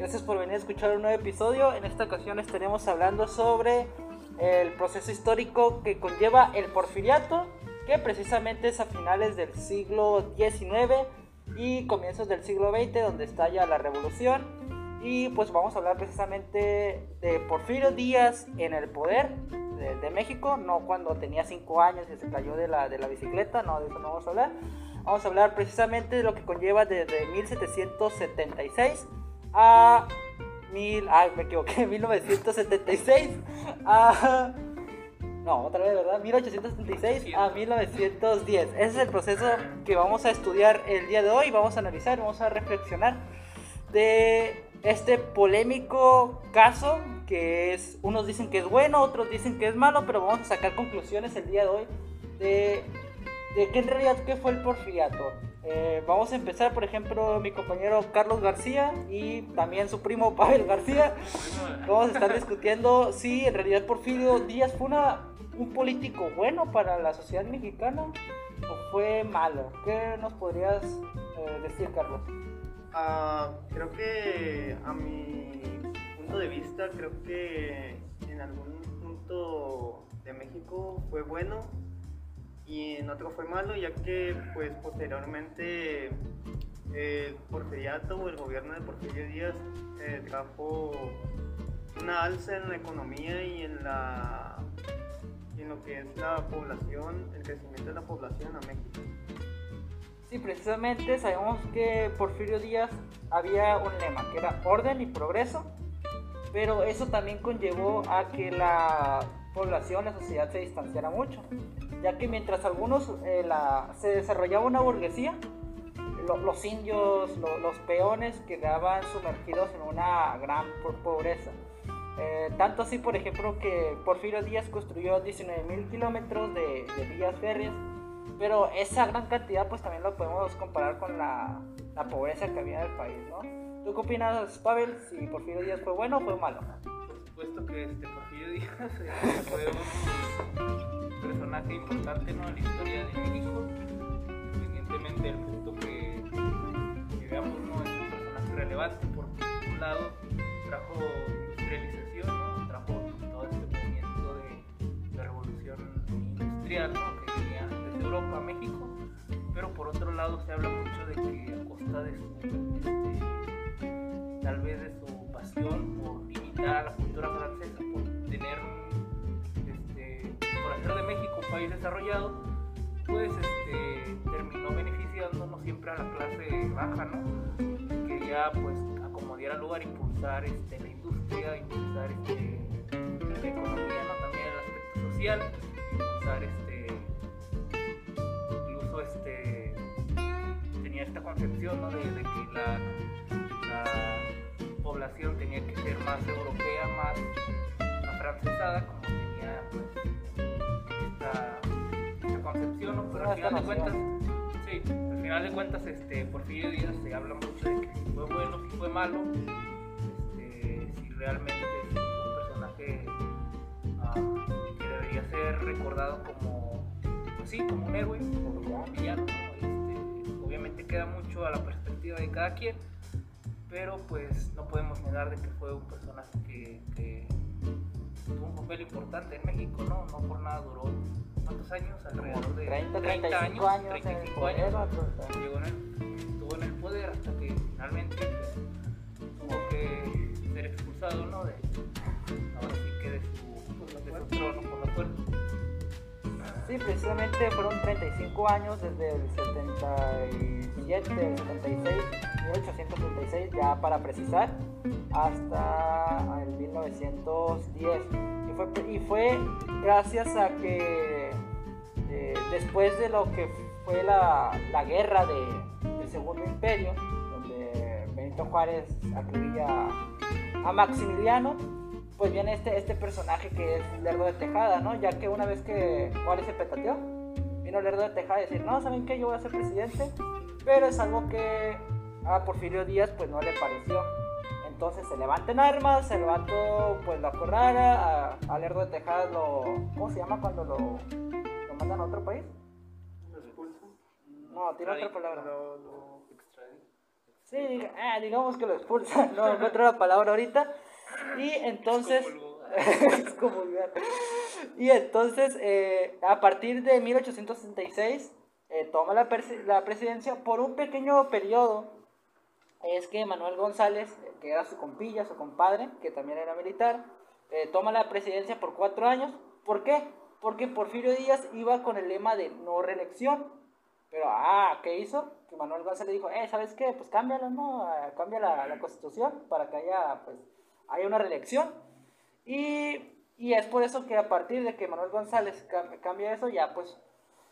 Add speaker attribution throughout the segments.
Speaker 1: Gracias por venir a escuchar un nuevo episodio. En esta ocasión estaremos hablando sobre el proceso histórico que conlleva el porfiriato, que precisamente es a finales del siglo XIX y comienzos del siglo XX, donde estalla la revolución. Y pues vamos a hablar precisamente de Porfirio Díaz en el poder de, México, no cuando tenía 5 años y se cayó de la, de la bicicleta, no, de eso no vamos a hablar. Vamos a hablar precisamente de lo que conlleva desde 1776 a mil, ay, me equivoqué, 1976 a no, otra vez, ¿verdad? 1876 a 1910. Ese es el proceso que vamos a estudiar el día de hoy, vamos a analizar, vamos a reflexionar de este polémico caso que es, unos dicen que es bueno, otros dicen que es malo, pero vamos a sacar conclusiones el día de hoy de de qué en realidad qué fue el porfiriato. Eh, vamos a empezar, por ejemplo, mi compañero Carlos García y también su primo Pavel García. Vamos a estar discutiendo si en realidad Porfirio Díaz fue una, un político bueno para la sociedad mexicana o fue malo. ¿Qué nos podrías eh, decir, Carlos?
Speaker 2: Ah, creo que a mi punto de vista, creo que en algún punto de México fue bueno y en otro fue malo, ya que pues posteriormente el porfiriato el gobierno de Porfirio Díaz eh, trajo una alza en la economía y en la en lo que es la población, el crecimiento de la población a México.
Speaker 1: Sí, precisamente sabemos que Porfirio Díaz había un lema que era orden y progreso, pero eso también conllevó a que la población, la sociedad se distanciara mucho ya que mientras algunos eh, se desarrollaba una burguesía, los indios, los peones quedaban sumergidos en una gran pobreza. Eh, tanto así, por ejemplo, que Porfirio Díaz construyó 19.000 kilómetros de, vías férreas, pero esa gran cantidad pues también lo podemos comparar con la, la pobreza que había en el país, ¿no? ¿Tú qué opinas, Pavel, si Porfirio Díaz fue bueno o fue malo?
Speaker 3: Por supuesto que este Porfirio Díaz fue un personaje importante ¿no? en la historia de México, independientemente del punto que, veamos, ¿no? es un personaje relevante porque por un lado trajo industrialización, ¿no? trajo todo este movimiento de, revolución industrial ¿no? que venía desde Europa a México, pero por otro lado se habla mucho de que a costa de su, este, tal vez de su pasión por imitar a la cultura francesa, por tener desarrollado, pues este, terminó beneficiando no siempre a la clase baja, ¿no? Quería pues acomodar al lugar, impulsar este, la industria, impulsar este, la economía, ¿no? También el aspecto social, impulsar este, incluso este, tenía esta concepción ¿no? de, de que la, la población tenía que ser más europea, más afrancesada, como tenía pues concepción, ¿no? Pero al final de cuentas, sí, al final de cuentas, este, Porfirio Díaz se habla mucho de que si fue bueno, si fue malo, este, si realmente es un personaje ah, que debería ser recordado como, pues sí, como un héroe o como un villano, este, obviamente queda mucho a la perspectiva de cada quien, pero pues no podemos negar de que fue un personaje que, que tuvo un papel importante en México, ¿no? No por nada duró ¿cuántos años? Alrededor de
Speaker 1: 30, 30 años, años
Speaker 3: 35 años. Llegó en el, estuvo en el poder hasta que finalmente pues, tuvo que ser expulsado, ¿no? De, ahora sí que de su, de su trono por la fuerza.
Speaker 1: Sí, precisamente fueron 35 años desde el 77, el 76, 1876, para precisar, hasta el 1910. Y fue, y fue gracias a que eh, después de lo que fue la, la guerra de, del Segundo Imperio, donde Benito Juárez acribilla a Maximiliano, pues viene este, este personaje que es Lerdo de Tejada, ¿no? Ya que una vez que Juárez se petateó, vino Lerdo de Tejada a decir, no, ¿saben qué? Yo voy a ser presidente, pero es algo que a Porfirio Díaz pues no le pareció. Entonces se levanta en armas, el vato pues lo acorrala, a, a Lerdo de Tejada lo... ¿Cómo se llama cuando lo, lo mandan a otro país? No, tiene otra palabra.
Speaker 3: Lo, lo
Speaker 1: Sí, diga- ah, digamos que lo expulsan, no encuentro la palabra ahorita. Y entonces... Y entonces, eh, a partir de 1866, eh, toma la, la presidencia por un pequeño periodo. Es que Manuel González, que era su compilla, su compadre, que también era militar, eh, toma la presidencia por cuatro años. ¿Por qué? Porque Porfirio Díaz iba con el lema de no reelección. Pero, ah, ¿qué hizo? Que Manuel González dijo, eh, ¿sabes qué? Pues cámbialo, ¿no? Ah, Cambia la, la constitución para que haya, pues, haya una reelección. Y, y es por eso que a partir de que Manuel González cam- cambia eso, ya pues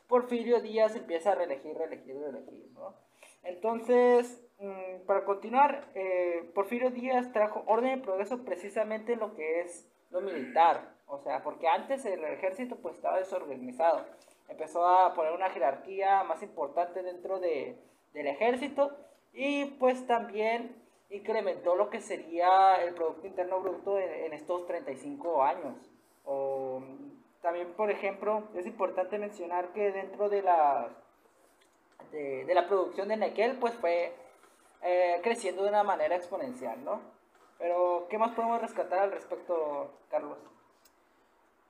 Speaker 1: Porfirio Díaz empieza a reelegir, reelegir, reelegir, ¿no? Entonces, mm, para continuar, eh, Porfirio Díaz trajo orden y progreso precisamente en lo que es lo militar, o sea, porque antes el ejército pues estaba desorganizado, empezó a poner una jerarquía más importante dentro de, del ejército y pues también incrementó lo que sería el Producto Interno Bruto en, estos 35 años. O, también, por ejemplo, es importante mencionar que dentro de la, de, de la producción de Nequel, pues fue eh, creciendo de una manera exponencial, ¿no? Pero, ¿qué más podemos rescatar al respecto, Carlos?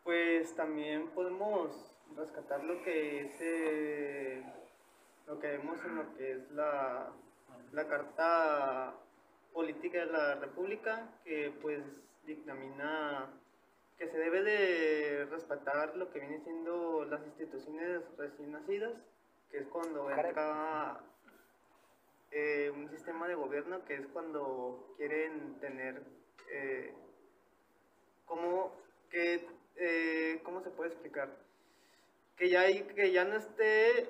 Speaker 2: Pues también podemos rescatar lo que es eh, lo que vemos en lo que es la, la carta política de la República que pues dictamina que se debe de respetar lo que viene siendo las instituciones recién nacidas, que es cuando entra eh, un sistema de gobierno, que es cuando quieren tener eh, como que eh, cómo se puede explicar que ya hay, que ya no esté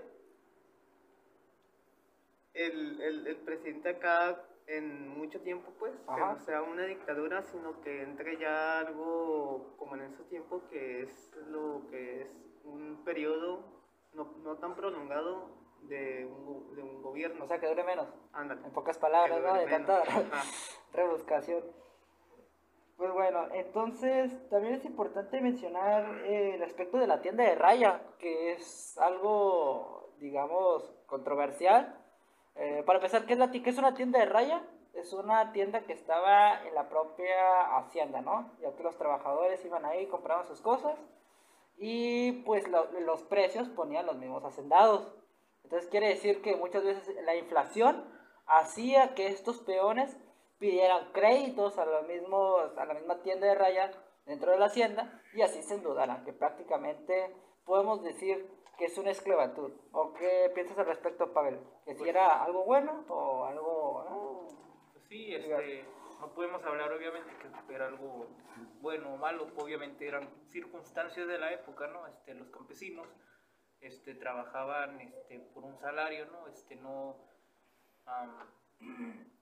Speaker 2: el, el, el presidente acá en mucho tiempo pues que
Speaker 1: Ajá.
Speaker 2: no sea una dictadura sino que entre ya algo como en ese tiempo que es lo que es un periodo no, no tan prolongado de un, de un gobierno
Speaker 1: O sea, que dure menos,
Speaker 2: Ándale.
Speaker 1: en pocas palabras, ¿no? De tanta rebuscación. Pues bueno, entonces también es importante mencionar eh, el aspecto de la tienda de raya, que es algo, digamos, controversial. Eh, para empezar, ¿qué es, la, qué es una tienda de raya? Es una tienda que estaba en la propia hacienda, ¿no? Ya que los trabajadores iban ahí, compraban sus cosas y pues lo- los precios ponían los mismos hacendados. Entonces quiere decir que muchas veces la inflación hacía que estos peones pidieran créditos a los mismos a la misma tienda de raya dentro de la hacienda y así se endeudaran, que prácticamente podemos decir que es una esclavatud. ¿O qué piensas al respecto, Pavel? ¿Que si era algo bueno o algo... ah?
Speaker 3: Pues sí, este, no podemos hablar obviamente que era algo bueno o malo, obviamente eran circunstancias de la época, ¿no? Este, los campesinos este, trabajaban este, por un salario, ¿no? Este, no, am,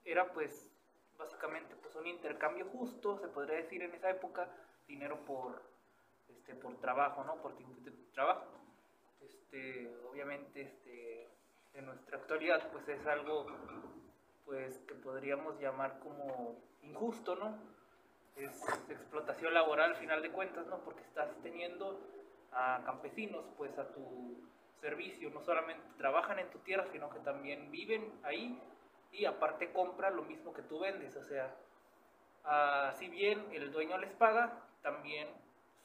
Speaker 3: era pues básicamente pues un intercambio justo, se podría decir en esa época, dinero por, este, por trabajo, ¿no? Por tiempo de trabajo. Este, obviamente, este, en nuestra actualidad pues es algo pues que podríamos llamar como injusto, ¿no? Es explotación laboral al final de cuentas, ¿no? Porque estás teniendo a campesinos pues a tu servicio, no solamente trabajan en tu tierra, sino que también viven ahí y aparte compran lo mismo que tú vendes, o sea, ah, si bien el dueño les paga, también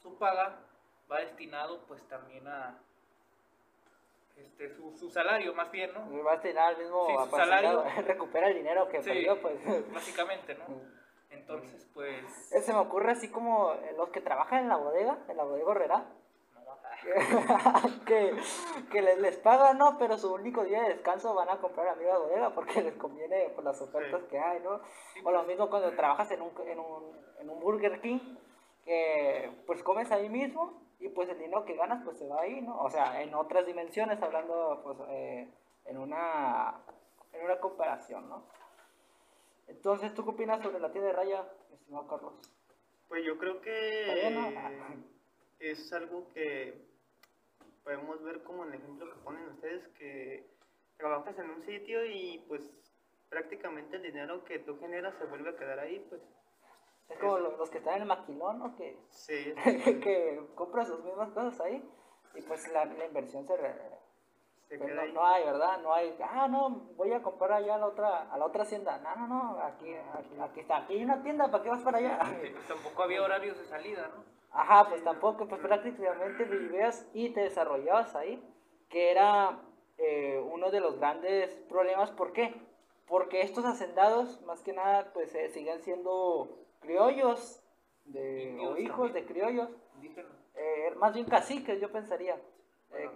Speaker 3: su paga va destinado pues también a este, su, su salario más bien, ¿no?
Speaker 1: Va a destinar al mismo
Speaker 3: Sí, su
Speaker 1: apasionado,
Speaker 3: salario.
Speaker 1: recupera el dinero que
Speaker 3: Sí.
Speaker 1: perdió, pues.
Speaker 3: Básicamente, ¿no? Entonces, pues...
Speaker 1: Se me ocurre así como los que trabajan en la bodega, en la bodega horrera,
Speaker 3: no,
Speaker 1: que, que les, les pagan, ¿no? Pero su único día de descanso van a comprar a la bodega porque les conviene por las ofertas
Speaker 2: Sí.
Speaker 1: que hay, ¿no?
Speaker 3: Sí,
Speaker 1: O lo
Speaker 3: pues.
Speaker 1: mismo cuando trabajas en un, en un, en un Burger King, que pues comes ahí mismo y pues el dinero que ganas pues se va ahí, ¿no? O sea, en otras dimensiones, hablando pues eh, en, una, en una comparación, ¿no? Entonces, ¿tú qué opinas sobre la tienda de raya, estimado Carlos?
Speaker 2: Pues yo creo que es algo que podemos ver como en el ejemplo que ponen ustedes, que trabajas en un sitio y pues prácticamente el dinero que tú generas se vuelve a quedar ahí, pues
Speaker 1: Es como lo- los que están en el maquilón, ¿no? Que,
Speaker 2: sí,
Speaker 1: que compran sus mismas cosas ahí y pues la, la inversión se... re- Pues no, hay, ¿verdad? No hay, ah, no, voy a comprar allá a la otra, a la otra hacienda. No, no, no, aquí, aquí, aquí está, aquí hay una tienda, ¿para qué vas para allá?
Speaker 3: Sí, pues tampoco había horarios de salida, ¿no?
Speaker 1: Ajá, pues tampoco, pues prácticamente vivías y te desarrollabas ahí, que era eh, uno de los grandes problemas. ¿Por qué? Porque estos hacendados, más que nada, pues eh, siguen siendo criollos, de, o hijos
Speaker 3: también.
Speaker 1: de criollos, eh, más bien caciques, yo pensaría. Eh,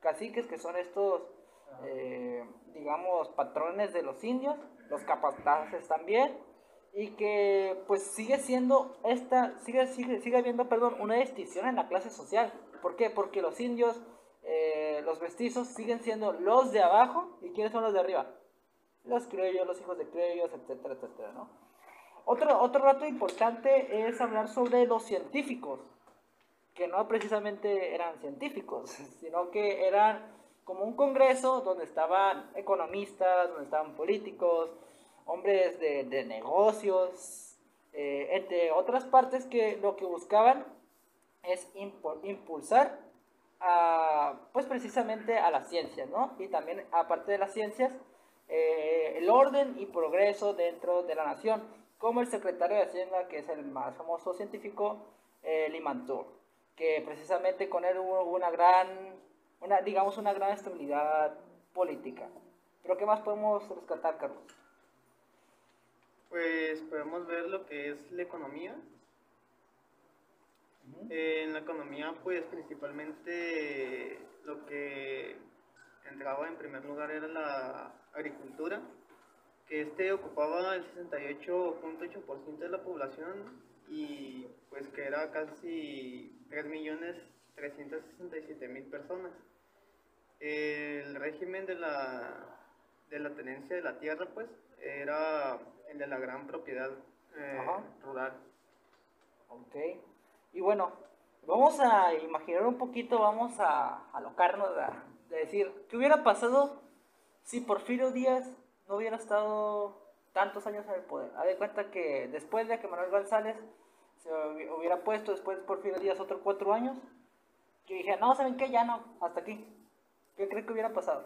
Speaker 1: caciques que son estos, eh, digamos, patrones de los indios, los capataces también, y que pues sigue siendo esta, sigue, sigue, sigue habiendo, perdón, una distinción en la clase social. ¿Por qué? Porque los indios, eh, los mestizos, siguen siendo los de abajo, ¿y quiénes son los de arriba? Los criollos, los hijos de criollos, etcétera, etcétera, ¿no? Otro, otro dato importante es hablar sobre los científicos que no precisamente eran científicos, sino que eran como un congreso donde estaban economistas, donde estaban políticos, hombres de, de negocios, eh, entre otras partes que lo que buscaban es impu- impulsar a, pues precisamente a las ciencias, ¿no? Y también, aparte de las ciencias, eh, el orden y progreso dentro de la nación, como el secretario de Hacienda, que es el más famoso científico, eh, Limantour, que precisamente con él hubo una gran, una, digamos, una gran estabilidad política. Pero ¿qué más podemos rescatar, Carlos?
Speaker 2: Pues podemos ver lo que es la economía. Eh, en la economía, pues principalmente lo que entraba en primer lugar era la agricultura, que este ocupaba el 68.8% de la población y pues que era casi 3.367.000 personas. El régimen de la, de la tenencia de la tierra, pues, era el de la gran propiedad eh, rural.
Speaker 1: Ok. Y bueno, vamos a imaginar un poquito, vamos a alocarnos, a, de decir, ¿qué hubiera pasado si Porfirio Díaz no hubiera estado tantos años en el poder? Haz de cuenta que después de que Manuel González se hubi- hubiera puesto después de Porfirio Díaz otros cuatro años, que dije, no, ¿saben qué? Ya no, hasta aquí. ¿Qué creen que hubiera pasado?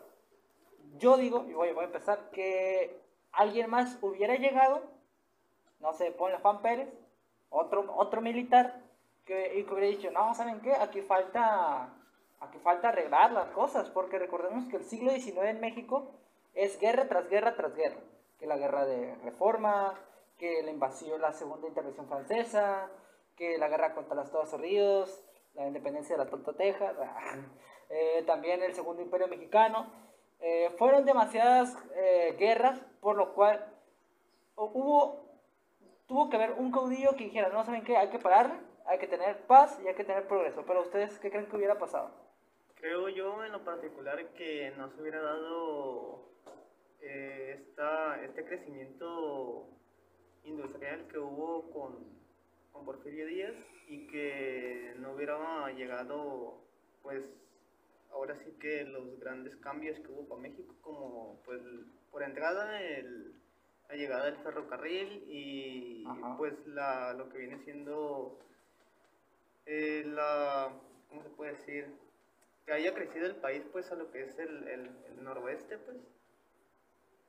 Speaker 1: Yo digo, y voy, voy a empezar, que alguien más hubiera llegado, no sé, ponle Juan Pérez, otro, otro militar, que, y que hubiera dicho, no, ¿saben qué? Aquí falta, aquí falta arreglar las cosas, porque recordemos que el siglo XIX en México es guerra tras guerra tras guerra, que la guerra de reforma, que la invasión, la segunda intervención francesa, que la guerra contra los Estados Unidos, la independencia de la Tonta Texas, eh, también el segundo imperio mexicano, eh, fueron demasiadas eh, guerras, por lo cual hu- hubo tuvo que haber un caudillo que dijera, no saben qué, hay que pararle, hay que tener paz y hay que tener progreso. Pero ustedes, ¿qué creen que hubiera pasado?
Speaker 2: Creo yo en lo particular que no se hubiera dado eh, esta, este crecimiento industrial que hubo con, con Porfirio Díaz y que no hubiera llegado, pues, ahora sí que los grandes cambios que hubo para México, como, pues, por entrada, el, la llegada del ferrocarril y,
Speaker 1: Ajá.
Speaker 2: pues, la, lo que viene siendo eh, la, ¿cómo se puede decir? Que haya crecido el país, pues, a lo que es el, el, el noroeste, pues,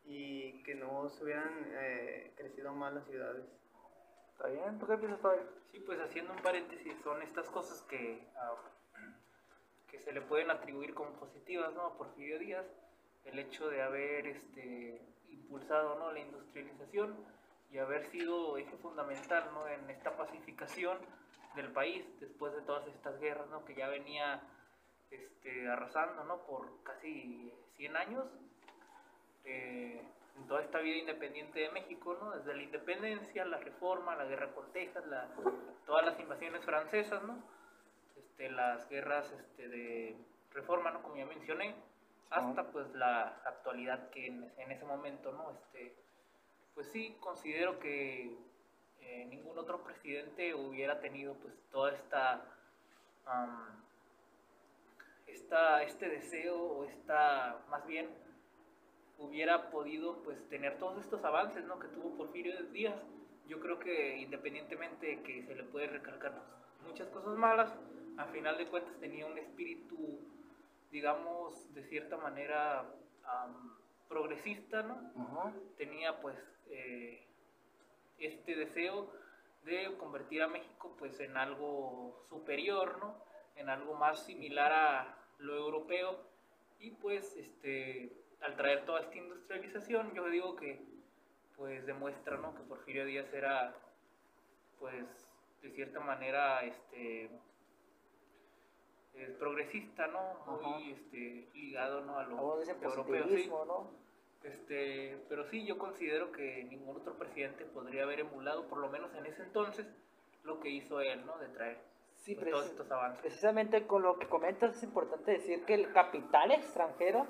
Speaker 2: y que no se hubieran eh, crecido más las ciudades.
Speaker 1: ¿Está bien? ¿Tú qué piensas, Fabio?
Speaker 3: Sí, pues haciendo un paréntesis, son estas cosas que, ah, que se le pueden atribuir como positivas ¿no? a Porfirio Díaz, el hecho de haber este, impulsado ¿no? la industrialización y haber sido eje fundamental ¿no? en esta pacificación del país después de todas estas guerras ¿no? que ya venía este, arrasando ¿no? por casi 100 años eh, en toda esta vida independiente de México, ¿no? Desde la independencia, la reforma, la guerra con Texas, la, todas las invasiones francesas, ¿no? Este, las guerras este, de reforma, ¿no? Como ya mencioné, hasta pues la actualidad que en, en ese momento, ¿no? Este, pues sí, considero que eh, ningún otro presidente hubiera tenido pues toda esta... esta, este deseo o esta, más bien, hubiera podido pues tener todos estos avances ¿no? que tuvo Porfirio Díaz. Yo creo que independientemente de que se le puede recalcar pues, muchas cosas malas, a final de cuentas tenía un espíritu digamos, de cierta manera progresista, ¿no? Tenía pues eh, este deseo de convertir a México pues en algo superior, ¿no? En algo más similar a lo europeo y pues este al traer toda esta industrialización yo digo que pues demuestra, ¿no? Que Porfirio Díaz era pues de cierta manera este progresista, ¿no? Muy este, ligado ¿no? a lo europeo. Sí. ¿no? Este, pero sí, yo considero que ningún otro presidente podría haber emulado, por lo menos en ese entonces, lo que hizo él, ¿no? De traer
Speaker 1: sí, pues, todos estos avances. Precisamente con lo que comentas es importante decir que el capital extranjero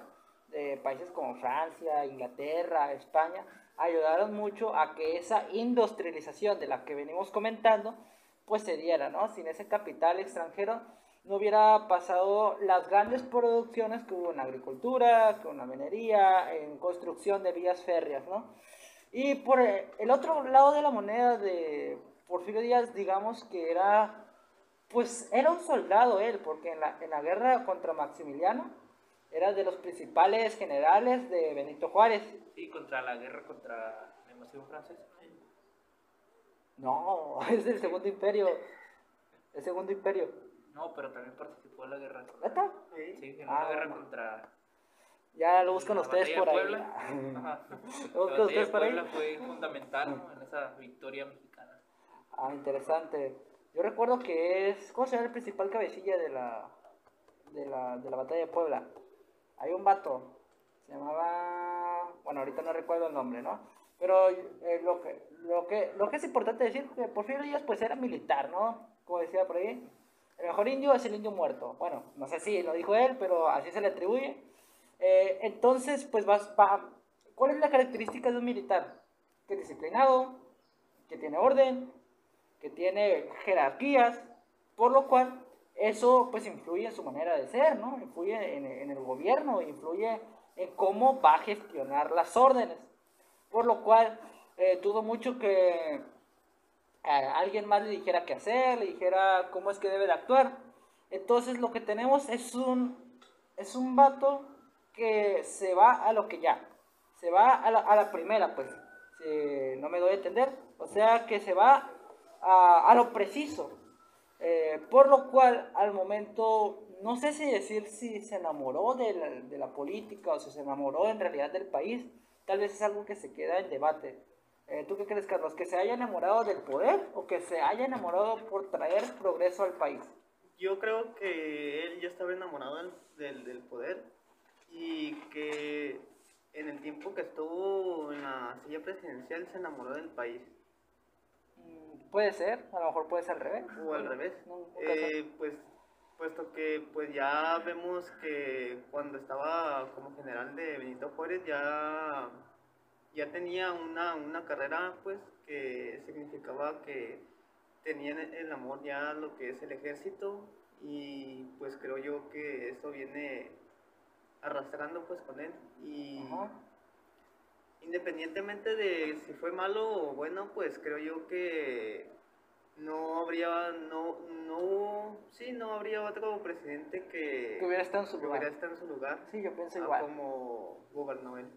Speaker 1: de países como Francia, Inglaterra, España, ayudaron mucho a que esa industrialización de la que venimos comentando, pues se diera, ¿no? Sin ese capital extranjero no hubiera pasado las grandes producciones que hubo en agricultura, con la minería, en construcción de vías férreas, ¿no? Y por el otro lado de la moneda de Porfirio Díaz, digamos que era, pues era un soldado él, porque en la, en la guerra contra Maximiliano era de los principales generales de Benito Juárez.
Speaker 3: Sí, contra la guerra contra la invasión francesa.
Speaker 1: No, es el segundo imperio. El segundo imperio.
Speaker 3: No, pero también participó en la guerra.
Speaker 1: ¿Neta?
Speaker 3: Sí, en la guerra contra.
Speaker 1: Ya lo buscan ustedes por ahí.
Speaker 3: Ajá. lo buscan ustedes por ahí. fue fundamental en esa victoria mexicana.
Speaker 1: Ah, interesante. Yo recuerdo que es. ¿Cómo se llama el principal cabecilla de la, de la, de la batalla de Puebla? Hay un vato. Se llamaba. Bueno, ahorita no recuerdo el nombre, ¿no? Pero eh, lo, que, lo, que, lo que es importante decir que Porfirio Díaz pues era militar, ¿no? Como decía por ahí el mejor indio es el indio muerto. Bueno, no sé si lo dijo él, pero así se le atribuye. Eh, entonces, pues vas, va, ¿cuál es la característica de un militar? Que es disciplinado, que tiene orden, que tiene jerarquías, por lo cual eso pues influye en su manera de ser. Influye en, el gobierno, influye en cómo va a gestionar las órdenes. Por lo cual, eh, dudo mucho que alguien más le dijera qué hacer, le dijera cómo es que debe de actuar. Entonces lo que tenemos es un, es un vato que se va a lo que ya, se va a la, a la primera, pues, si no me doy a entender, o sea que se va a, a lo preciso, eh, por lo cual al momento, no sé si decir si se enamoró de la, de la política o si se enamoró en realidad del país, tal vez es algo que se queda en debate eh, ¿Tú qué crees, Carlos? ¿Que se haya enamorado del poder o que se haya enamorado por traer progreso al país?
Speaker 2: Yo creo que él ya estaba enamorado del, del, poder y que en el tiempo que estuvo en la silla presidencial se enamoró del país.
Speaker 1: Puede ser, a lo mejor puede ser al revés.
Speaker 2: O al revés. eh, pues puesto que pues ya vemos que cuando estaba como general de Benito Juárez ya ya tenía una, una carrera pues que significaba que tenía el amor ya lo que es el ejército y pues creo yo que eso viene arrastrando pues con él y independientemente de si fue malo o bueno pues creo yo que no habría no no sí no habría otro presidente que,
Speaker 1: hubiera estado en su lugar
Speaker 2: en su lugar
Speaker 1: sí yo pienso igual
Speaker 2: como gobernó él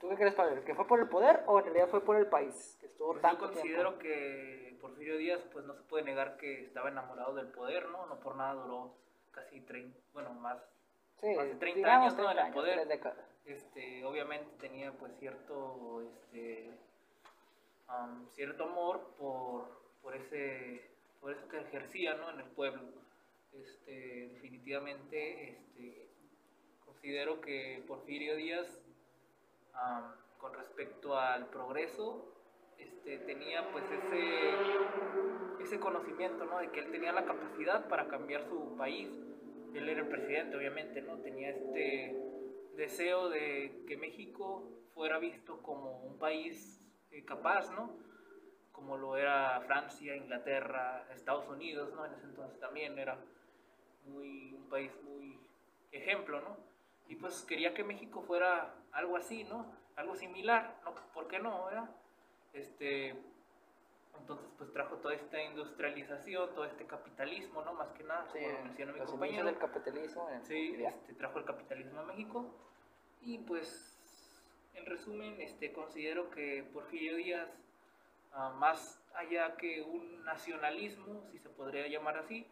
Speaker 1: ¿Tú qué crees, Pablo? ¿Que fue por el poder o en realidad fue por el país? Que estuvo
Speaker 3: pues yo considero que Porfirio Díaz, pues no se puede negar que estaba enamorado del poder, ¿no? No por nada duró casi 30, bueno, más,
Speaker 1: sí,
Speaker 3: más de 30 años ¿no? en el poder. Este, obviamente tenía pues cierto, este, cierto amor por, por, ese, por eso que ejercía, ¿no? En el pueblo. Este, definitivamente, este, considero que Porfirio Díaz con respecto al progreso, tenía pues ese, ese conocimiento, ¿no? De que él tenía la capacidad para cambiar su país. Él era el presidente, obviamente, ¿no? Tenía este deseo de que México fuera visto como un país eh, capaz, ¿no? Como lo era Francia, Inglaterra, Estados Unidos, ¿no? En ese entonces también era muy, un país muy ejemplo, ¿no? Y pues quería que México fuera algo así, ¿no? Algo similar, ¿no? ¿Por qué no, verdad? Este, Entonces, pues trajo toda esta industrialización, todo este capitalismo, ¿no? Más que nada,
Speaker 1: Sí,
Speaker 3: como mencionó mi compañero.
Speaker 1: del capitalismo. en-
Speaker 3: Sí, este, trajo el capitalismo a México. Y pues, en resumen, este, considero que Porfirio Díaz, ah, más allá que un nacionalismo, si se podría llamar así,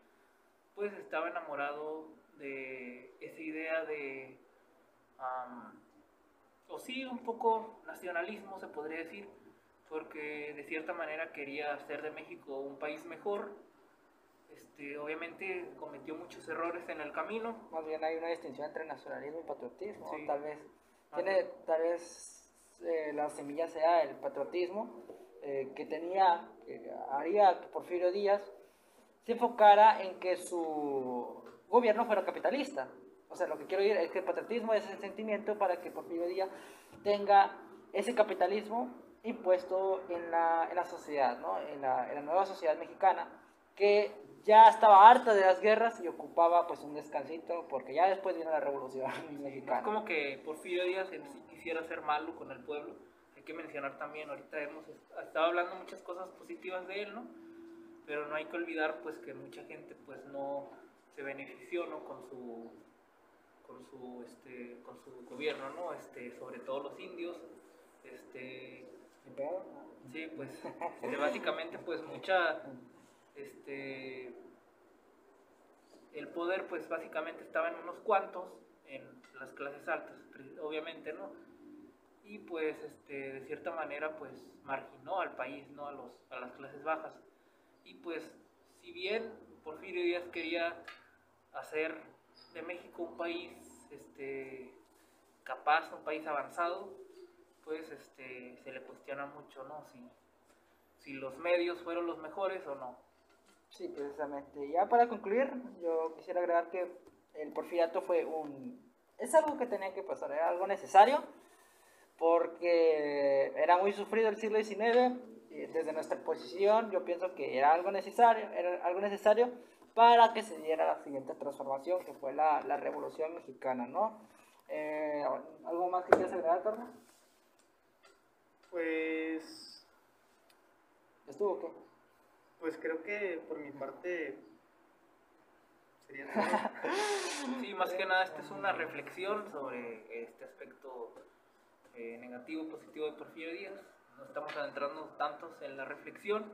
Speaker 3: pues estaba enamorado de esa idea de, am, o sí, un poco nacionalismo, se podría decir, porque de cierta manera quería hacer de México un país mejor. Este, obviamente cometió muchos errores en el camino,
Speaker 1: Más bien hay una distinción entre nacionalismo y patriotismo.
Speaker 3: Sí.
Speaker 1: Tal vez,
Speaker 3: Ah,
Speaker 1: tiene, tal vez eh, la semilla sea el patriotismo eh, que tenía, que haría que Porfirio Díaz se enfocara en que su gobierno fuera capitalista. O sea, lo que quiero decir es que el patriotismo es el sentimiento para que Porfirio Díaz tenga ese capitalismo impuesto en la, en la sociedad, ¿no? en, la, en la nueva sociedad mexicana, que ya estaba harta de las guerras y ocupaba pues un descansito, porque ya después vino la revolución mexicana.
Speaker 3: es como que Porfirio Díaz en sí quisiera ser malo con el pueblo. Hay que mencionar también, ahorita hemos est- estado hablando muchas cosas positivas de él, ¿no? Pero no hay que olvidar pues que mucha gente pues no se benefició, ¿no? Con su con su este con su gobierno, ¿no? Este, sobre todo los indios, este. Sí, pues este, básicamente pues mucha este el poder pues básicamente estaba en unos cuantos en las clases altas, obviamente, ¿no? Y pues este de cierta manera pues marginó al país, ¿no? A los a las clases bajas. Y pues si bien Porfirio Díaz quería hacer de México un país este capaz, un país avanzado, pues este se le cuestiona mucho, ¿no? Si, si los medios fueron los mejores o no.
Speaker 1: Sí, precisamente. Ya para concluir, yo quisiera agregar que el porfiriato fue un... Es algo que tenía que pasar, era algo necesario, porque era muy sufrido el siglo XIX, desde nuestra posición yo pienso que era algo necesario, era algo necesario para que se diera la siguiente transformación, que fue la, la Revolución Mexicana, ¿no? Eh, ¿Algo más que quieras agregar, Carlos?
Speaker 2: Pues,
Speaker 1: ¿Estuvo o qué?
Speaker 2: pues creo que por mi parte sería todo.
Speaker 3: Sí, más que nada esta es una reflexión sobre este aspecto eh, negativo, positivo de Porfirio Díaz. No estamos adentrando tantos en la reflexión,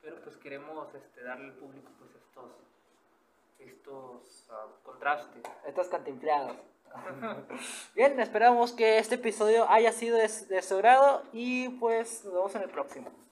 Speaker 3: pero pues queremos este, darle al público pues estos, estos ah, contrastes.
Speaker 1: Estas cantinfladas. Bien, esperamos que este episodio haya sido de, su grado y pues nos vemos en el próximo.